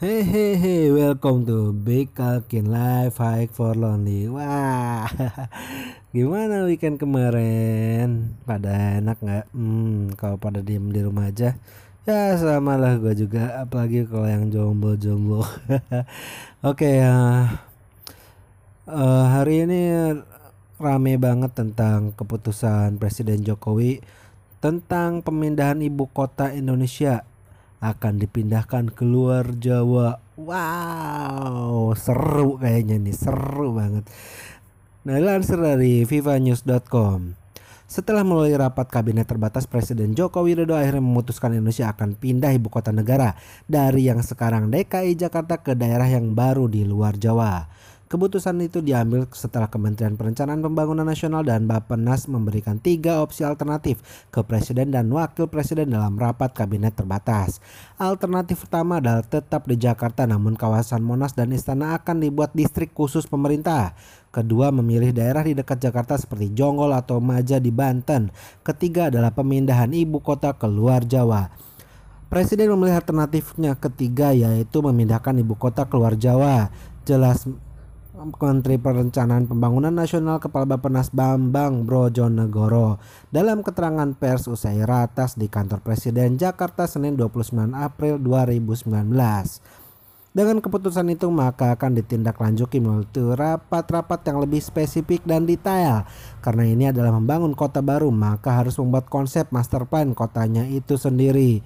Hey, welcome to Big Kalkin Life Hike for Lonely. Wah, gimana weekend kemarin? Pada enak nggak? Hmm, kalau pada diem di rumah aja, ya sama lah gue juga. Apalagi kalau yang jomblo-jomblo. Oke ya, uh, hari ini rame banget tentang keputusan Presiden Jokowi tentang pemindahan ibu kota Indonesia akan dipindahkan keluar Jawa. Wow, seru kayaknya nih, seru banget. Nah, lansir dari vivanews.com. Setelah melalui rapat kabinet terbatas, Presiden Joko Widodo akhirnya memutuskan Indonesia akan pindah ibu kota negara dari yang sekarang DKI Jakarta ke daerah yang baru di luar Jawa. Keputusan itu diambil setelah Kementerian Perencanaan Pembangunan Nasional dan Bappenas memberikan tiga opsi alternatif ke Presiden dan Wakil Presiden dalam rapat kabinet terbatas. Alternatif pertama adalah tetap di Jakarta namun kawasan Monas dan Istana akan dibuat distrik khusus pemerintah. Kedua, memilih daerah di dekat Jakarta seperti Jonggol atau Maja di Banten. Ketiga adalah pemindahan ibu kota ke luar Jawa. Presiden memilih alternatifnya ketiga yaitu memindahkan ibu kota keluar Jawa. Jelas Menteri Perencanaan Pembangunan Nasional Kepala Bappenas Bambang Brojonegoro dalam keterangan pers usai ratas di kantor Presiden Jakarta Senin 29 April 2019. Dengan keputusan itu maka akan ditindaklanjuti melalui rapat-rapat yang lebih spesifik dan detail. Karena ini adalah membangun kota baru maka harus membuat konsep master plan kotanya itu sendiri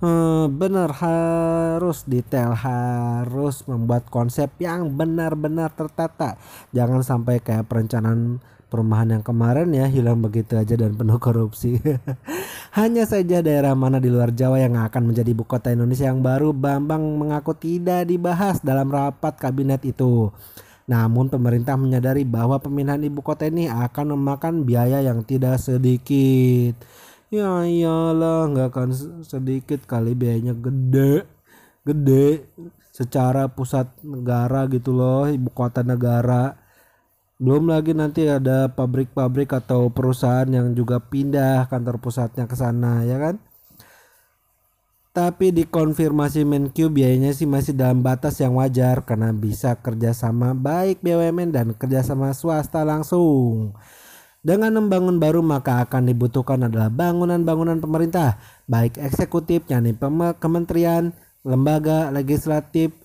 hmm, benar harus detail harus membuat konsep yang benar-benar tertata jangan sampai kayak perencanaan perumahan yang kemarin ya hilang begitu aja dan penuh korupsi. Hanya saja daerah mana di luar Jawa yang akan menjadi ibu kota Indonesia yang baru Bambang mengaku tidak dibahas dalam rapat kabinet itu. Namun pemerintah menyadari bahwa pemindahan ibu kota ini akan memakan biaya yang tidak sedikit. Ya iyalah nggak akan sedikit kali biayanya gede. Gede secara pusat negara gitu loh ibu kota negara. Belum lagi nanti ada pabrik-pabrik atau perusahaan yang juga pindah kantor pusatnya ke sana ya kan? Tapi dikonfirmasi Menq biayanya sih masih dalam batas yang wajar karena bisa kerjasama baik BUMN dan kerjasama swasta langsung. Dengan membangun baru maka akan dibutuhkan adalah bangunan-bangunan pemerintah, baik eksekutif, yakni kementerian, lembaga legislatif,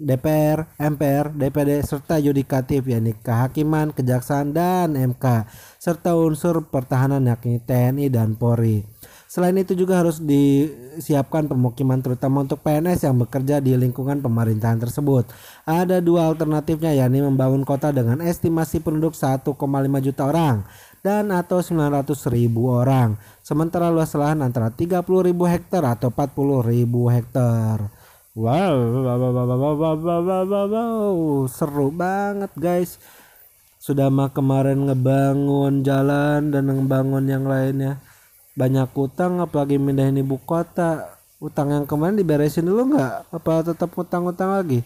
DPR, MPR, DPD, serta yudikatif yakni kehakiman, kejaksaan, dan MK, serta unsur pertahanan yakni TNI dan Polri. Selain itu juga harus disiapkan pemukiman terutama untuk PNS yang bekerja di lingkungan pemerintahan tersebut. Ada dua alternatifnya yakni membangun kota dengan estimasi penduduk 1,5 juta orang dan atau 900 ribu orang. Sementara luas lahan antara 30 ribu hektar atau 40 ribu hektar. Wow, seru banget guys. Sudah mah kemarin ngebangun jalan dan ngebangun yang lainnya banyak utang apalagi mindahin ibu kota. Utang yang kemarin diberesin dulu nggak? Apa tetap utang-utang lagi?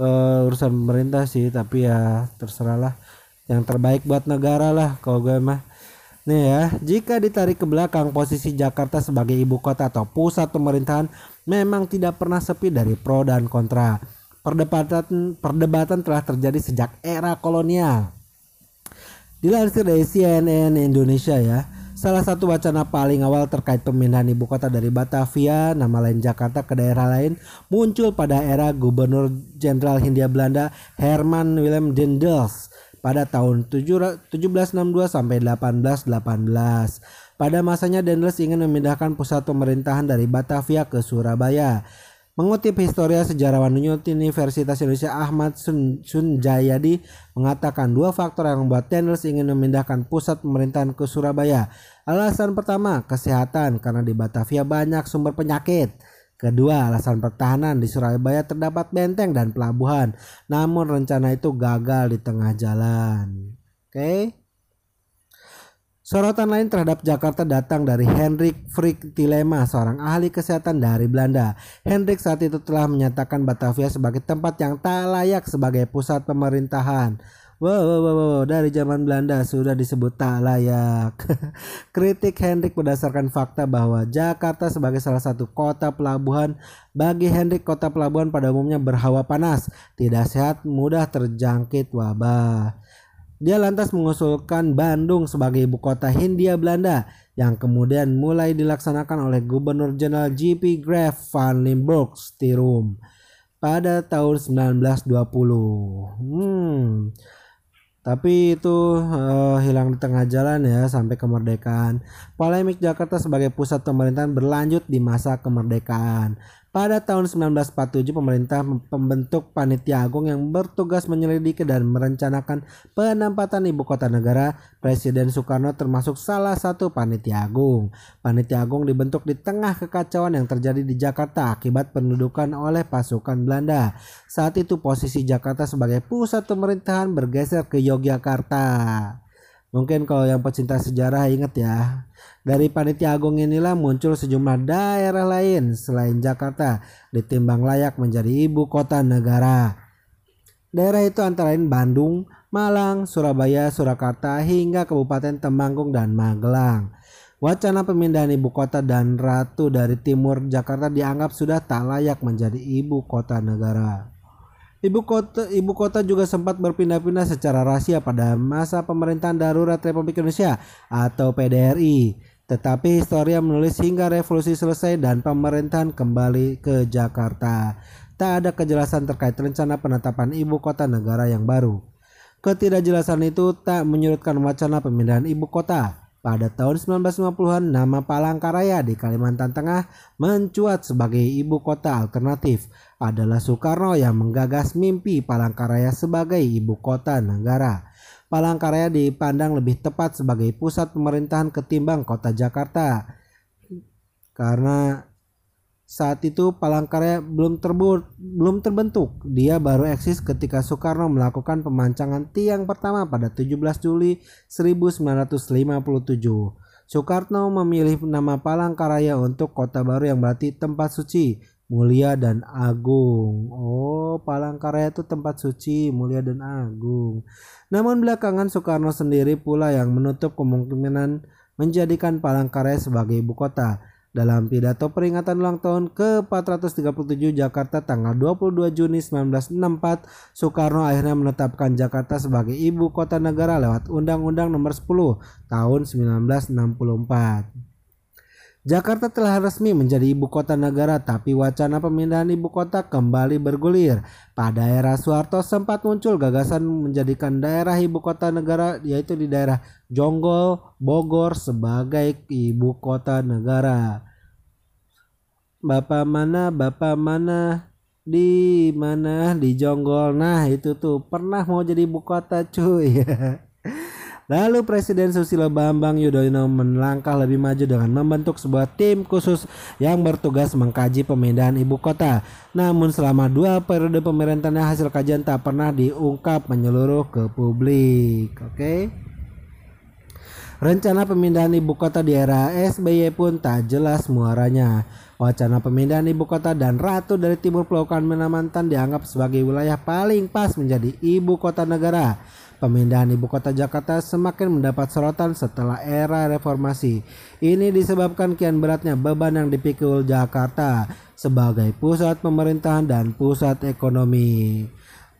Uh, urusan pemerintah sih tapi ya terserah lah. Yang terbaik buat negara lah kalau gue mah. Nih ya jika ditarik ke belakang posisi Jakarta sebagai ibu kota atau pusat pemerintahan memang tidak pernah sepi dari pro dan kontra. Perdebatan perdebatan telah terjadi sejak era kolonial. Dilansir dari CNN Indonesia ya Salah satu wacana paling awal terkait pemindahan ibu kota dari Batavia, nama lain Jakarta ke daerah lain, muncul pada era Gubernur Jenderal Hindia Belanda Herman Willem Dendels pada tahun 1762 sampai 1818. Pada masanya Dendels ingin memindahkan pusat pemerintahan dari Batavia ke Surabaya. Mengutip historia sejarawan Universitas Indonesia Ahmad Sun, Sunjayadi mengatakan dua faktor yang membuat Dendels ingin memindahkan pusat pemerintahan ke Surabaya. Alasan pertama, kesehatan karena di Batavia banyak sumber penyakit. Kedua, alasan pertahanan di Surabaya terdapat benteng dan pelabuhan. Namun rencana itu gagal di tengah jalan. Oke. Okay? Sorotan lain terhadap Jakarta datang dari Hendrik Frick Tilema, seorang ahli kesehatan dari Belanda. Hendrik saat itu telah menyatakan Batavia sebagai tempat yang tak layak sebagai pusat pemerintahan. Wow, wow, wow, wow, dari zaman Belanda sudah disebut tak layak. Kritik Hendrik berdasarkan fakta bahwa Jakarta sebagai salah satu kota pelabuhan bagi Hendrik kota pelabuhan pada umumnya berhawa panas, tidak sehat, mudah terjangkit wabah. Dia lantas mengusulkan Bandung sebagai ibu kota Hindia Belanda yang kemudian mulai dilaksanakan oleh Gubernur Jenderal G.P. Graaf van Limburg Stirum pada tahun 1920. Hmm. Tapi itu uh, hilang di tengah jalan ya sampai kemerdekaan. Polemik Jakarta sebagai pusat pemerintahan berlanjut di masa kemerdekaan. Pada tahun 1947 pemerintah membentuk panitia agung yang bertugas menyelidiki dan merencanakan penempatan ibu kota negara. Presiden Soekarno termasuk salah satu panitia agung. Panitia agung dibentuk di tengah kekacauan yang terjadi di Jakarta akibat pendudukan oleh pasukan Belanda. Saat itu posisi Jakarta sebagai pusat pemerintahan bergeser ke Yogyakarta. Mungkin kalau yang pecinta sejarah ingat ya, dari panitia agung inilah muncul sejumlah daerah lain selain Jakarta ditimbang layak menjadi ibu kota negara. Daerah itu antara lain Bandung, Malang, Surabaya, Surakarta hingga Kabupaten Temanggung dan Magelang. Wacana pemindahan ibu kota dan ratu dari timur Jakarta dianggap sudah tak layak menjadi ibu kota negara. Ibu kota, ibu kota juga sempat berpindah-pindah secara rahasia pada masa pemerintahan darurat Republik Indonesia atau PDRI. Tetapi historia menulis hingga revolusi selesai dan pemerintahan kembali ke Jakarta. Tak ada kejelasan terkait rencana penetapan ibu kota negara yang baru. Ketidakjelasan itu tak menyurutkan wacana pemindahan ibu kota. Pada tahun 1950-an, nama Palangkaraya di Kalimantan Tengah mencuat sebagai ibu kota alternatif. Adalah Soekarno yang menggagas mimpi Palangkaraya sebagai ibu kota negara. Palangkaraya dipandang lebih tepat sebagai pusat pemerintahan ketimbang kota Jakarta. Karena saat itu Palangkaraya belum terbur, belum terbentuk. Dia baru eksis ketika Soekarno melakukan pemancangan tiang pertama pada 17 Juli 1957. Soekarno memilih nama Palangkaraya untuk kota baru yang berarti tempat suci, mulia dan agung. Oh, Palangkaraya itu tempat suci, mulia dan agung. Namun belakangan Soekarno sendiri pula yang menutup kemungkinan menjadikan Palangkaraya sebagai ibu kota. Dalam pidato peringatan ulang tahun ke-437 Jakarta tanggal 22 Juni 1964, Soekarno akhirnya menetapkan Jakarta sebagai ibu kota negara lewat Undang-Undang Nomor 10 Tahun 1964. Jakarta telah resmi menjadi ibu kota negara tapi wacana pemindahan ibu kota kembali bergulir. Pada era Soeharto sempat muncul gagasan menjadikan daerah ibu kota negara yaitu di daerah Jonggol, Bogor sebagai ibu kota negara. Bapak mana, bapak mana, di mana di Jonggol. Nah, itu tuh pernah mau jadi ibu kota cuy. Lalu Presiden Susilo Bambang Yudhoyono melangkah lebih maju dengan membentuk sebuah tim khusus yang bertugas mengkaji pemindahan ibu kota. Namun selama dua periode pemerintahannya hasil kajian tak pernah diungkap menyeluruh ke publik. Oke. Okay? Rencana pemindahan ibu kota di era SBY pun tak jelas muaranya. Wacana pemindahan ibu kota dan ratu dari timur Pulau Kalimantan dianggap sebagai wilayah paling pas menjadi ibu kota negara. Pemindahan ibu kota Jakarta semakin mendapat sorotan setelah era reformasi. Ini disebabkan kian beratnya beban yang dipikul Jakarta sebagai pusat pemerintahan dan pusat ekonomi.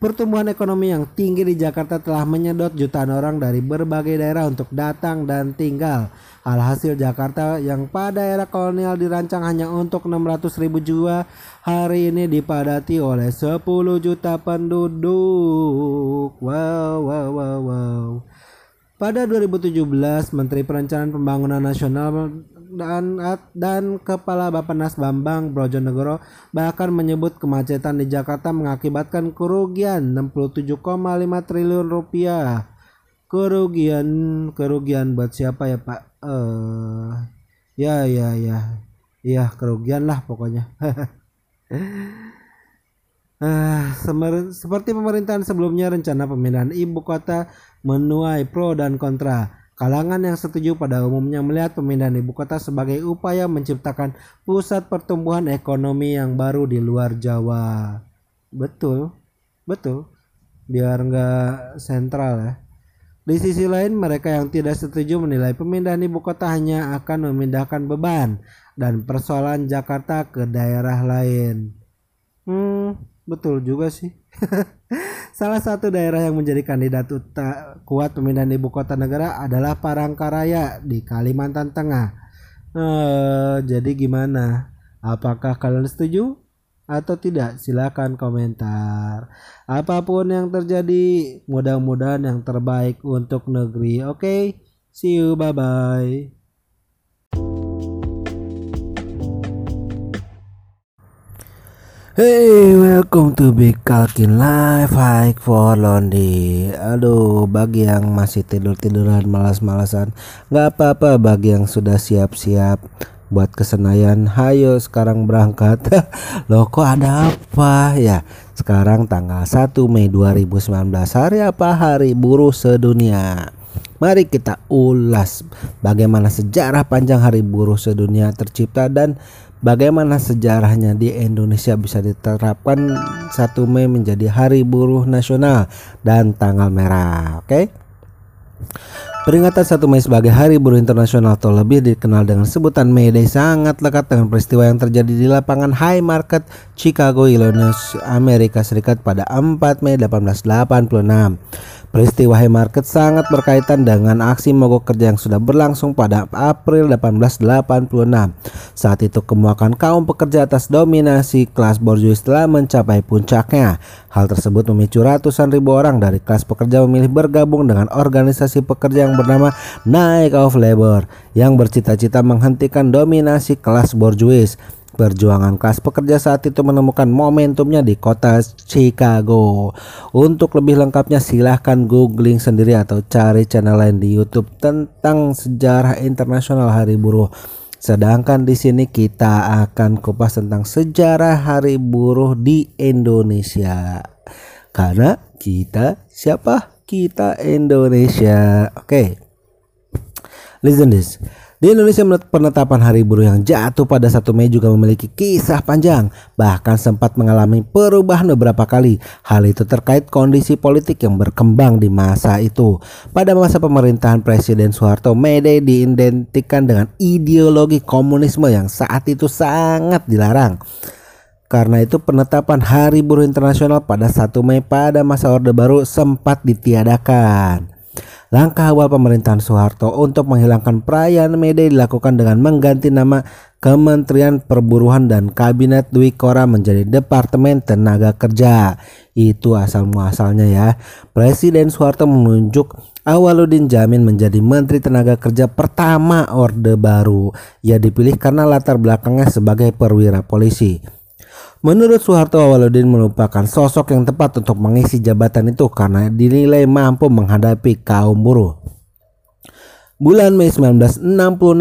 Pertumbuhan ekonomi yang tinggi di Jakarta telah menyedot jutaan orang dari berbagai daerah untuk datang dan tinggal. Alhasil Jakarta yang pada era kolonial dirancang hanya untuk 600 ribu jiwa hari ini dipadati oleh 10 juta penduduk. Wow, wow, wow, wow. Pada 2017, Menteri Perencanaan Pembangunan Nasional dan dan Kepala Bappenas Bambang Brojonegoro bahkan menyebut kemacetan di Jakarta mengakibatkan kerugian 67,5 triliun rupiah. Kerugian kerugian buat siapa ya Pak? Eh uh, ya ya ya. Ya kerugian lah pokoknya. Uh, seperti pemerintahan sebelumnya rencana pemindahan ibu kota menuai pro dan kontra. Kalangan yang setuju pada umumnya melihat pemindahan ibu kota sebagai upaya menciptakan pusat pertumbuhan ekonomi yang baru di luar Jawa. Betul, betul. biar nggak sentral ya. Di sisi lain, mereka yang tidak setuju menilai pemindahan ibu kota hanya akan memindahkan beban dan persoalan Jakarta ke daerah lain. Hmm, betul juga sih. Salah satu daerah yang menjadi kandidat kuat pemindahan ibu kota negara adalah Parangkaraya di Kalimantan Tengah. Eh, jadi gimana? Apakah kalian setuju? atau tidak silahkan komentar apa pun yang terjadi mudah-mudahan yang terbaik untuk negeri oke okay? see you bye bye Hey, welcome to Big Kalkin Life Hike for Londi. Aduh, bagi yang masih tidur-tiduran, malas-malasan, nggak apa-apa. Bagi yang sudah siap-siap, buat kesenayan hayo sekarang berangkat loh kok ada apa ya sekarang tanggal 1 Mei 2019 hari apa hari buruh sedunia Mari kita ulas bagaimana sejarah panjang hari buruh sedunia tercipta dan bagaimana sejarahnya di Indonesia bisa diterapkan 1 Mei menjadi hari buruh nasional dan tanggal merah. Oke. Okay? Peringatan 1 Mei sebagai Hari Buruh Internasional atau lebih dikenal dengan sebutan May Day sangat lekat dengan peristiwa yang terjadi di lapangan High Market Chicago, Illinois, Amerika Serikat pada 4 Mei 1886. Peristiwa Haymarket sangat berkaitan dengan aksi mogok kerja yang sudah berlangsung pada April 1886. Saat itu kemuakan kaum pekerja atas dominasi kelas borjuis telah mencapai puncaknya. Hal tersebut memicu ratusan ribu orang dari kelas pekerja memilih bergabung dengan organisasi pekerja yang bernama Night of Labor yang bercita-cita menghentikan dominasi kelas borjuis. Perjuangan kelas pekerja saat itu menemukan momentumnya di kota Chicago. Untuk lebih lengkapnya silahkan googling sendiri atau cari channel lain di YouTube tentang sejarah internasional Hari Buruh. Sedangkan di sini kita akan kupas tentang sejarah Hari Buruh di Indonesia. Karena kita siapa? Kita Indonesia. Oke. Okay. Listen this. Di Indonesia penetapan hari buruh yang jatuh pada 1 Mei juga memiliki kisah panjang, bahkan sempat mengalami perubahan beberapa kali. Hal itu terkait kondisi politik yang berkembang di masa itu. Pada masa pemerintahan Presiden Soeharto, Mei Day diidentikan dengan ideologi komunisme yang saat itu sangat dilarang. Karena itu penetapan Hari Buruh Internasional pada 1 Mei pada masa Orde Baru sempat ditiadakan. Langkah awal pemerintahan Soeharto untuk menghilangkan perayaan May Day dilakukan dengan mengganti nama Kementerian Perburuhan dan Kabinet Dwi Kora menjadi Departemen Tenaga Kerja. Itu asal muasalnya ya. Presiden Soeharto menunjuk Awaludin Jamin menjadi Menteri Tenaga Kerja pertama Orde Baru. Ia dipilih karena latar belakangnya sebagai perwira polisi. Menurut Soeharto Awaludin merupakan sosok yang tepat untuk mengisi jabatan itu karena dinilai mampu menghadapi kaum buruh. Bulan Mei 1966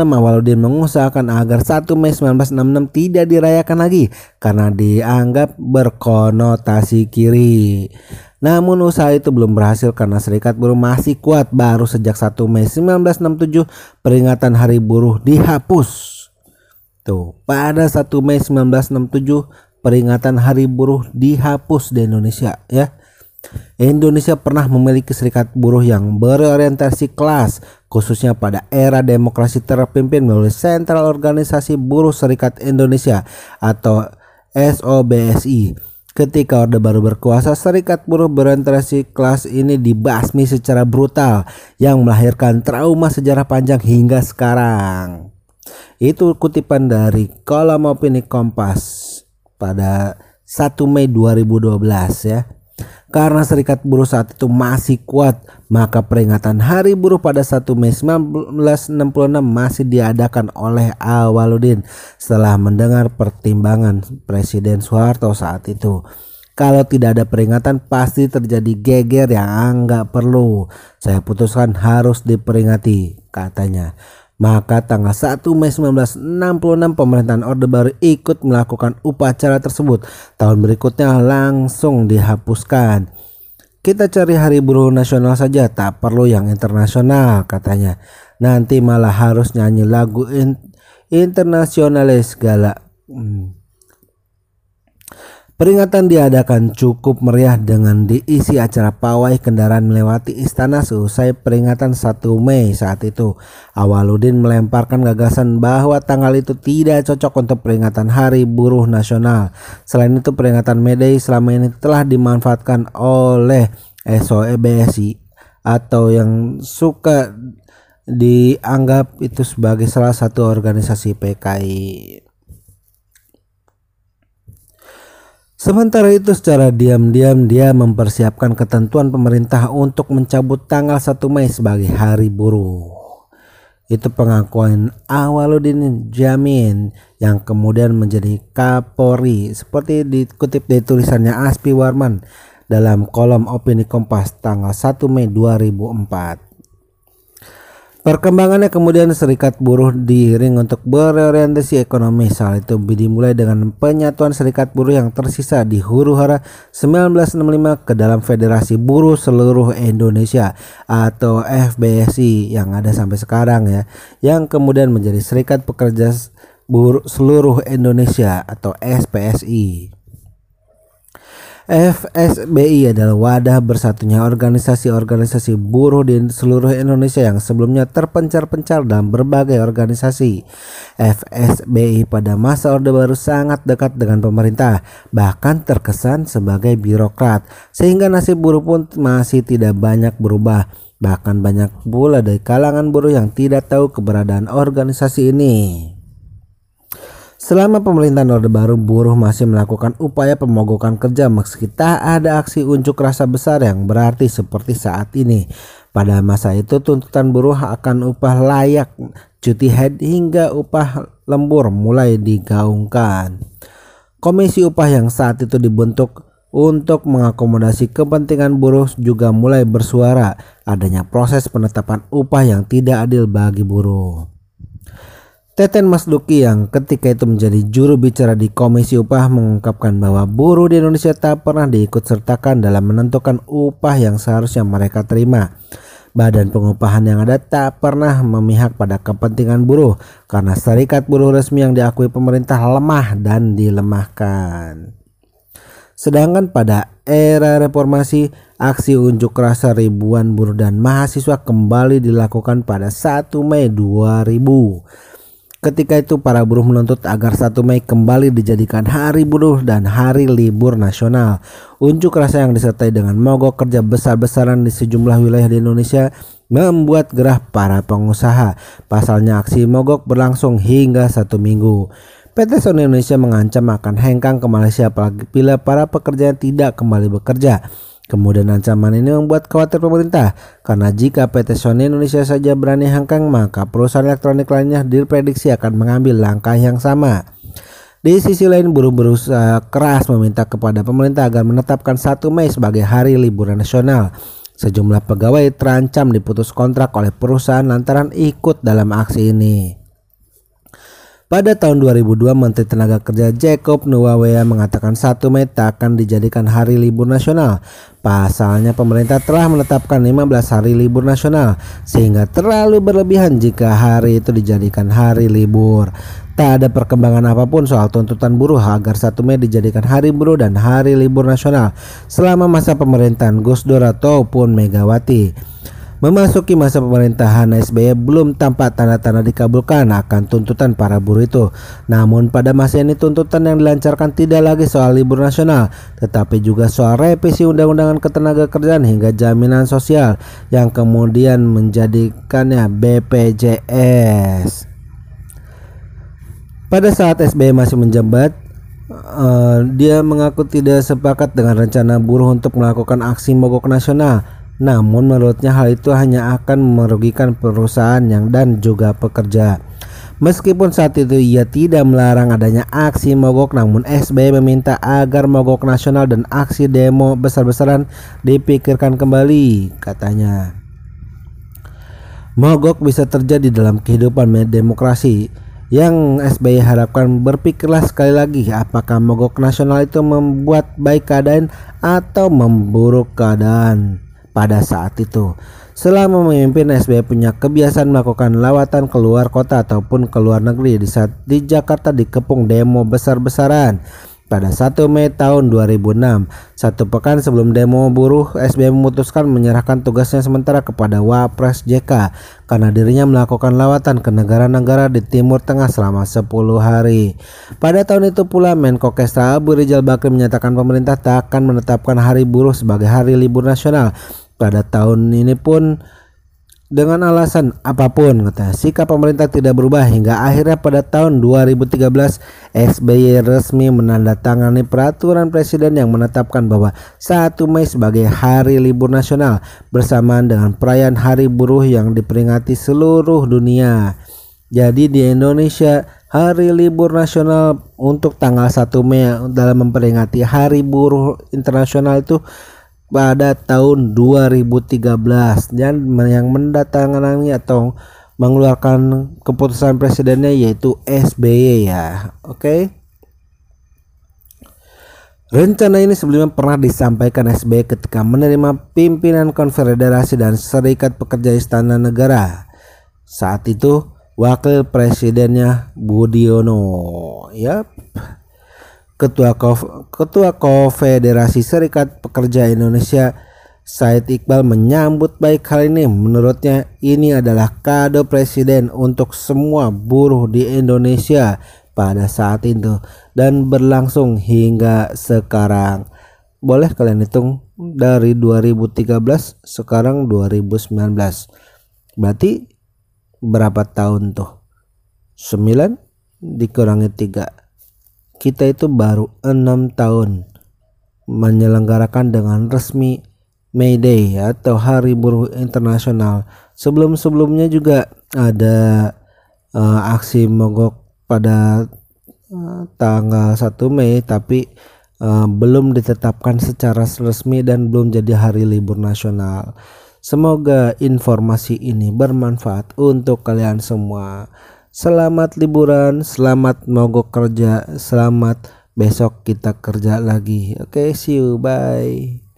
Awaludin mengusahakan agar 1 Mei 1966 tidak dirayakan lagi karena dianggap berkonotasi kiri. Namun usaha itu belum berhasil karena serikat buruh masih kuat baru sejak 1 Mei 1967 peringatan hari buruh dihapus. Tuh, pada 1 Mei 1967 peringatan Hari Buruh dihapus di Indonesia ya. Indonesia pernah memiliki serikat buruh yang berorientasi kelas khususnya pada era demokrasi terpimpin melalui Sentral Organisasi Buruh Serikat Indonesia atau SOBSI. Ketika Orde Baru berkuasa, serikat buruh berorientasi kelas ini dibasmi secara brutal yang melahirkan trauma sejarah panjang hingga sekarang. Itu kutipan dari kolom opini Kompas pada 1 Mei 2012 ya. Karena serikat buruh saat itu masih kuat, maka peringatan Hari Buruh pada 1 Mei 1966 masih diadakan oleh Awaludin setelah mendengar pertimbangan Presiden Soeharto saat itu. Kalau tidak ada peringatan pasti terjadi geger yang nggak perlu. Saya putuskan harus diperingati katanya. Maka tanggal 1 Mei 1966 pemerintahan Orde Baru ikut melakukan upacara tersebut. Tahun berikutnya langsung dihapuskan. Kita cari hari buruh nasional saja, tak perlu yang internasional katanya. Nanti malah harus nyanyi lagu in internasionalis segala. Hmm. Peringatan diadakan cukup meriah dengan diisi acara pawai kendaraan melewati istana seusai peringatan 1 Mei saat itu. Awaludin melemparkan gagasan bahwa tanggal itu tidak cocok untuk peringatan Hari Buruh Nasional. Selain itu peringatan Day selama ini telah dimanfaatkan oleh SOEBSI atau yang suka dianggap itu sebagai salah satu organisasi PKI. Sementara itu secara diam-diam dia mempersiapkan ketentuan pemerintah untuk mencabut tanggal 1 Mei sebagai hari buruh. Itu pengakuan Awaludin Jamin yang kemudian menjadi Kapolri seperti dikutip dari tulisannya Aspi Warman dalam kolom opini Kompas tanggal 1 Mei 2004. Perkembangannya kemudian serikat buruh diiring untuk berorientasi ekonomi. Saat itu dimulai dengan penyatuan serikat buruh yang tersisa di huru hara 1965 ke dalam Federasi Buruh Seluruh Indonesia atau FBSI yang ada sampai sekarang ya. Yang kemudian menjadi Serikat Pekerja Buruh Seluruh Indonesia atau SPSI. FSBI adalah wadah bersatunya organisasi-organisasi buruh di seluruh Indonesia yang sebelumnya terpencar-pencar dalam berbagai organisasi. FSBI pada masa Orde Baru sangat dekat dengan pemerintah, bahkan terkesan sebagai birokrat, sehingga nasib buruh pun masih tidak banyak berubah. Bahkan banyak pula dari kalangan buruh yang tidak tahu keberadaan organisasi ini. Selama pemerintahan Orde Baru, buruh masih melakukan upaya pemogokan kerja meski tak ada aksi unjuk rasa besar yang berarti seperti saat ini. Pada masa itu tuntutan buruh akan upah layak, cuti head hingga upah lembur mulai digaungkan. Komisi upah yang saat itu dibentuk untuk mengakomodasi kepentingan buruh juga mulai bersuara adanya proses penetapan upah yang tidak adil bagi buruh. Teten Mas Duki yang ketika itu menjadi juru bicara di Komisi Upah mengungkapkan bahwa buruh di Indonesia tak pernah diikut sertakan dalam menentukan upah yang seharusnya mereka terima. Badan pengupahan yang ada tak pernah memihak pada kepentingan buruh karena serikat buruh resmi yang diakui pemerintah lemah dan dilemahkan. Sedangkan pada era reformasi, aksi unjuk rasa ribuan buruh dan mahasiswa kembali dilakukan pada 1 Mei 2000 Ketika itu para buruh menuntut agar 1 Mei kembali dijadikan hari buruh dan hari libur nasional. Unjuk rasa yang disertai dengan mogok kerja besar-besaran di sejumlah wilayah di Indonesia membuat gerah para pengusaha. Pasalnya aksi mogok berlangsung hingga satu minggu. PT Sony Indonesia mengancam akan hengkang ke Malaysia apabila para pekerja tidak kembali bekerja. Kemudian ancaman ini membuat khawatir pemerintah karena jika PT Sony Indonesia saja berani hangkang maka perusahaan elektronik lainnya diprediksi akan mengambil langkah yang sama. Di sisi lain buruh berusaha keras meminta kepada pemerintah agar menetapkan 1 Mei sebagai hari liburan nasional. Sejumlah pegawai terancam diputus kontrak oleh perusahaan lantaran ikut dalam aksi ini. Pada tahun 2002, Menteri Tenaga Kerja Jacob Nuwawea mengatakan 1 Mei tak akan dijadikan hari libur nasional. Pasalnya pemerintah telah menetapkan 15 hari libur nasional sehingga terlalu berlebihan jika hari itu dijadikan hari libur. Tak ada perkembangan apa pun soal tuntutan buruh agar 1 Mei dijadikan hari buruh dan hari libur nasional selama masa pemerintahan Gus Dur ataupun Megawati. Memasuki masa pemerintahan SBY belum tampak tanda-tanda dikabulkan akan tuntutan para buruh itu. Namun pada masa ini tuntutan yang dilancarkan tidak lagi soal libur nasional, tetapi juga soal revisi undang-undangan ketenaga kerjaan hingga jaminan sosial yang kemudian menjadikannya BPJS. Pada saat SBY masih menjabat, uh, dia mengaku tidak sepakat dengan rencana buruh untuk melakukan aksi mogok nasional namun menurutnya hal itu hanya akan merugikan perusahaan yang dan juga pekerja. Meskipun saat itu ia tidak melarang adanya aksi mogok namun SBY meminta agar mogok nasional dan aksi demo besar-besaran dipikirkan kembali katanya. Mogok bisa terjadi dalam kehidupan demokrasi yang SBY harapkan berpikirlah sekali lagi apakah mogok nasional itu membuat baik keadaan atau memburuk keadaan pada saat itu. Selama memimpin SBY punya kebiasaan melakukan lawatan keluar kota ataupun ke luar negeri di saat di Jakarta dikepung demo besar-besaran. pada 1 Mei tahun 2006. Satu pekan sebelum demo buruh, SBY memutuskan menyerahkan tugasnya sementara kepada Wapres JK karena dirinya melakukan lawatan ke negara-negara di Timur Tengah selama 10 hari. Pada tahun itu pula Menko Kestra Abu Rizal Bakri menyatakan pemerintah tak akan menetapkan hari buruh sebagai hari libur nasional. Pada tahun ini pun dengan alasan apa pun kata sikap pemerintah tidak berubah hingga akhirnya pada tahun 2013 SBY resmi menandatangani peraturan presiden yang menetapkan bahwa 1 Mei sebagai hari libur nasional bersamaan dengan perayaan hari buruh yang diperingati seluruh dunia. Jadi di Indonesia hari libur nasional untuk tanggal 1 Mei dalam memperingati hari buruh internasional itu pada tahun 2013 dan yang mendatangani atau mengeluarkan keputusan presidennya yaitu SBY ya. Oke. Okay? Rencana ini sebelumnya pernah disampaikan SBY ketika menerima pimpinan Konfederasi dan Serikat Pekerja Istana Negara. Saat itu wakil presidennya Budiono. Yap. Ketua Ketua Konfederasi Serikat Pekerja Indonesia Said Iqbal menyambut baik hal ini. Menurutnya ini adalah kado presiden untuk semua buruh di Indonesia pada saat itu dan berlangsung hingga sekarang. Boleh kalian hitung dari 2013 sekarang 2019. Berarti berapa tahun tuh? 9 dikurangi 3 kita itu baru enam tahun menyelenggarakan dengan resmi May Day atau Hari Buruh Internasional. Sebelum-sebelumnya juga ada uh, aksi mogok pada uh, tanggal 1 Mei tapi uh, belum ditetapkan secara resmi dan belum jadi hari libur nasional. Semoga informasi ini bermanfaat untuk kalian semua. Selamat liburan, selamat mogok kerja, selamat besok kita kerja lagi. Oke, okay, see you, bye.